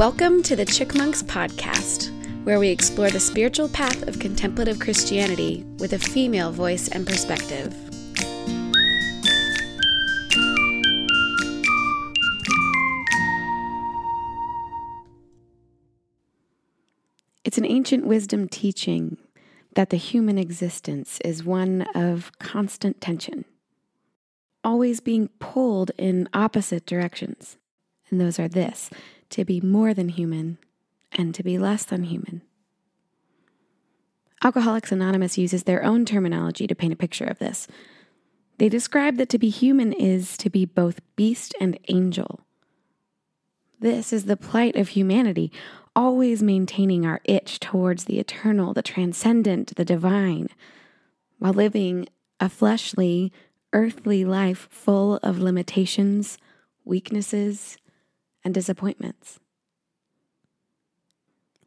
Welcome to the Chickmonks Podcast, where we explore the spiritual path of contemplative Christianity with a female voice and perspective. It's an ancient wisdom teaching that the human existence is one of constant tension, always being pulled in opposite directions. And those are this to be more than human and to be less than human. Alcoholics Anonymous uses their own terminology to paint a picture of this. They describe that to be human is to be both beast and angel. This is the plight of humanity, always maintaining our itch towards the eternal, the transcendent, the divine, while living a fleshly, earthly life full of limitations, weaknesses, and disappointments.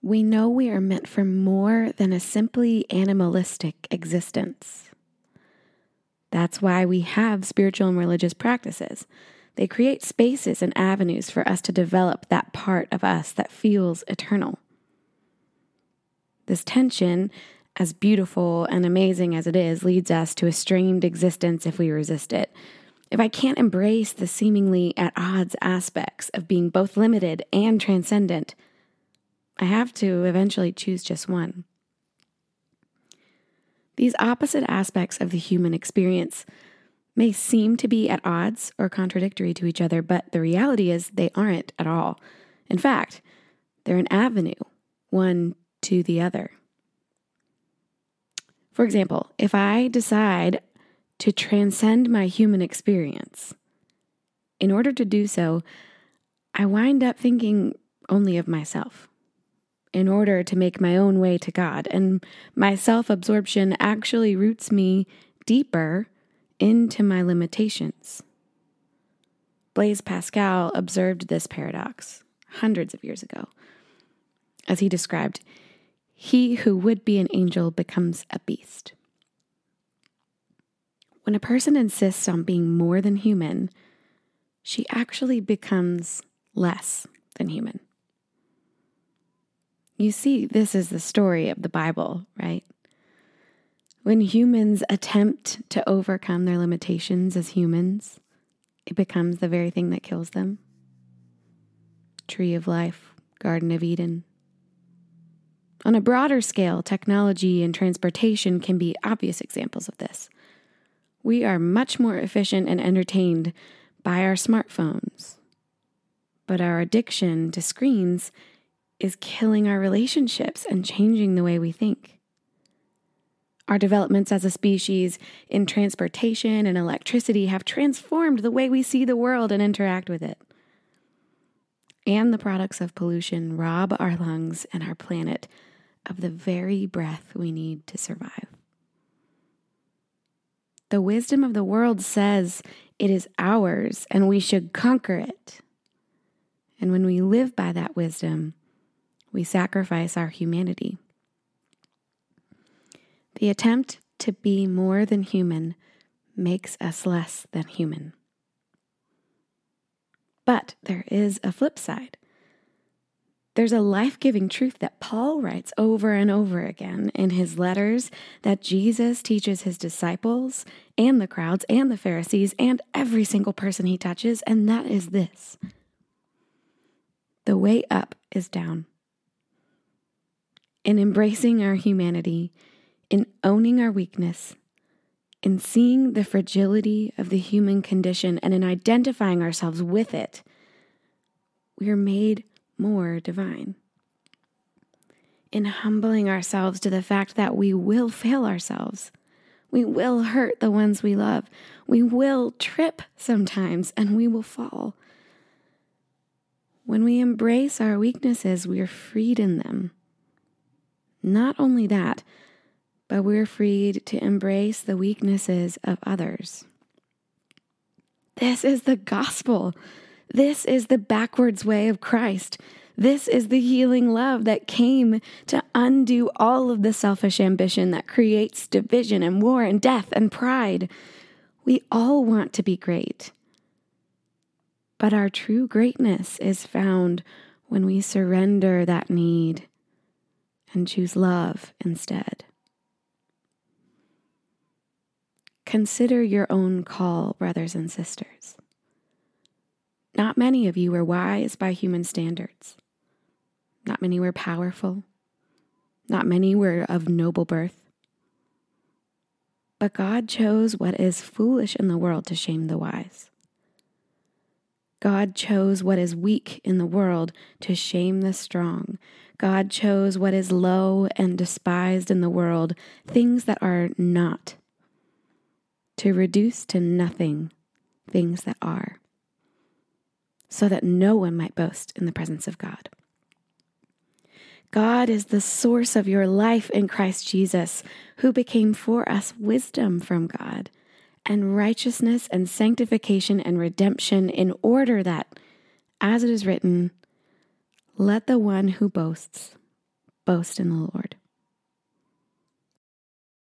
We know we are meant for more than a simply animalistic existence. That's why we have spiritual and religious practices. They create spaces and avenues for us to develop that part of us that feels eternal. This tension, as beautiful and amazing as it is, leads us to a strained existence if we resist it if I can't embrace the seemingly at odds aspects of being both limited and transcendent, I have to eventually choose just one. These opposite aspects of the human experience may seem to be at odds or contradictory to each other, but the reality is they aren't at all. In fact, they're an avenue, one to the other. For example, if I decide to transcend my human experience. In order to do so, I wind up thinking only of myself in order to make my own way to God, and my self absorption actually roots me deeper into my limitations. Blaise Pascal observed this paradox hundreds of years ago. As he described, he who would be an angel becomes a beast. When a person insists on being more than human, she actually becomes less than human. You see, this is the story of the Bible, right? When humans attempt to overcome their limitations as humans, it becomes the very thing that kills them. Tree of life, Garden of Eden. On a broader scale, technology and transportation can be obvious examples of this. We are much more efficient and entertained by our smartphones. But our addiction to screens is killing our relationships and changing the way we think. Our developments as a species in transportation and electricity have transformed the way we see the world and interact with it. And the products of pollution rob our lungs and our planet of the very breath we need to survive. The wisdom of the world says it is ours and we should conquer it. And when we live by that wisdom, we sacrifice our humanity. The attempt to be more than human makes us less than human. But there is a flip side. There's a life giving truth that Paul writes over and over again in his letters that Jesus teaches his disciples and the crowds and the Pharisees and every single person he touches, and that is this the way up is down. In embracing our humanity, in owning our weakness, in seeing the fragility of the human condition, and in identifying ourselves with it, we are made more divine. In humbling ourselves to the fact that we will fail ourselves, we will hurt the ones we love, we will trip sometimes, and we will fall. When we embrace our weaknesses, we are freed in them. Not only that, but we're freed to embrace the weaknesses of others. This is the gospel. This is the backwards way of Christ. This is the healing love that came to undo all of the selfish ambition that creates division and war and death and pride. We all want to be great. But our true greatness is found when we surrender that need and choose love instead. Consider your own call, brothers and sisters. Not many of you were wise by human standards. Not many were powerful. Not many were of noble birth. But God chose what is foolish in the world to shame the wise. God chose what is weak in the world to shame the strong. God chose what is low and despised in the world, things that are not, to reduce to nothing things that are, so that no one might boast in the presence of God. God is the source of your life in Christ Jesus, who became for us wisdom from God and righteousness and sanctification and redemption, in order that, as it is written, let the one who boasts boast in the Lord.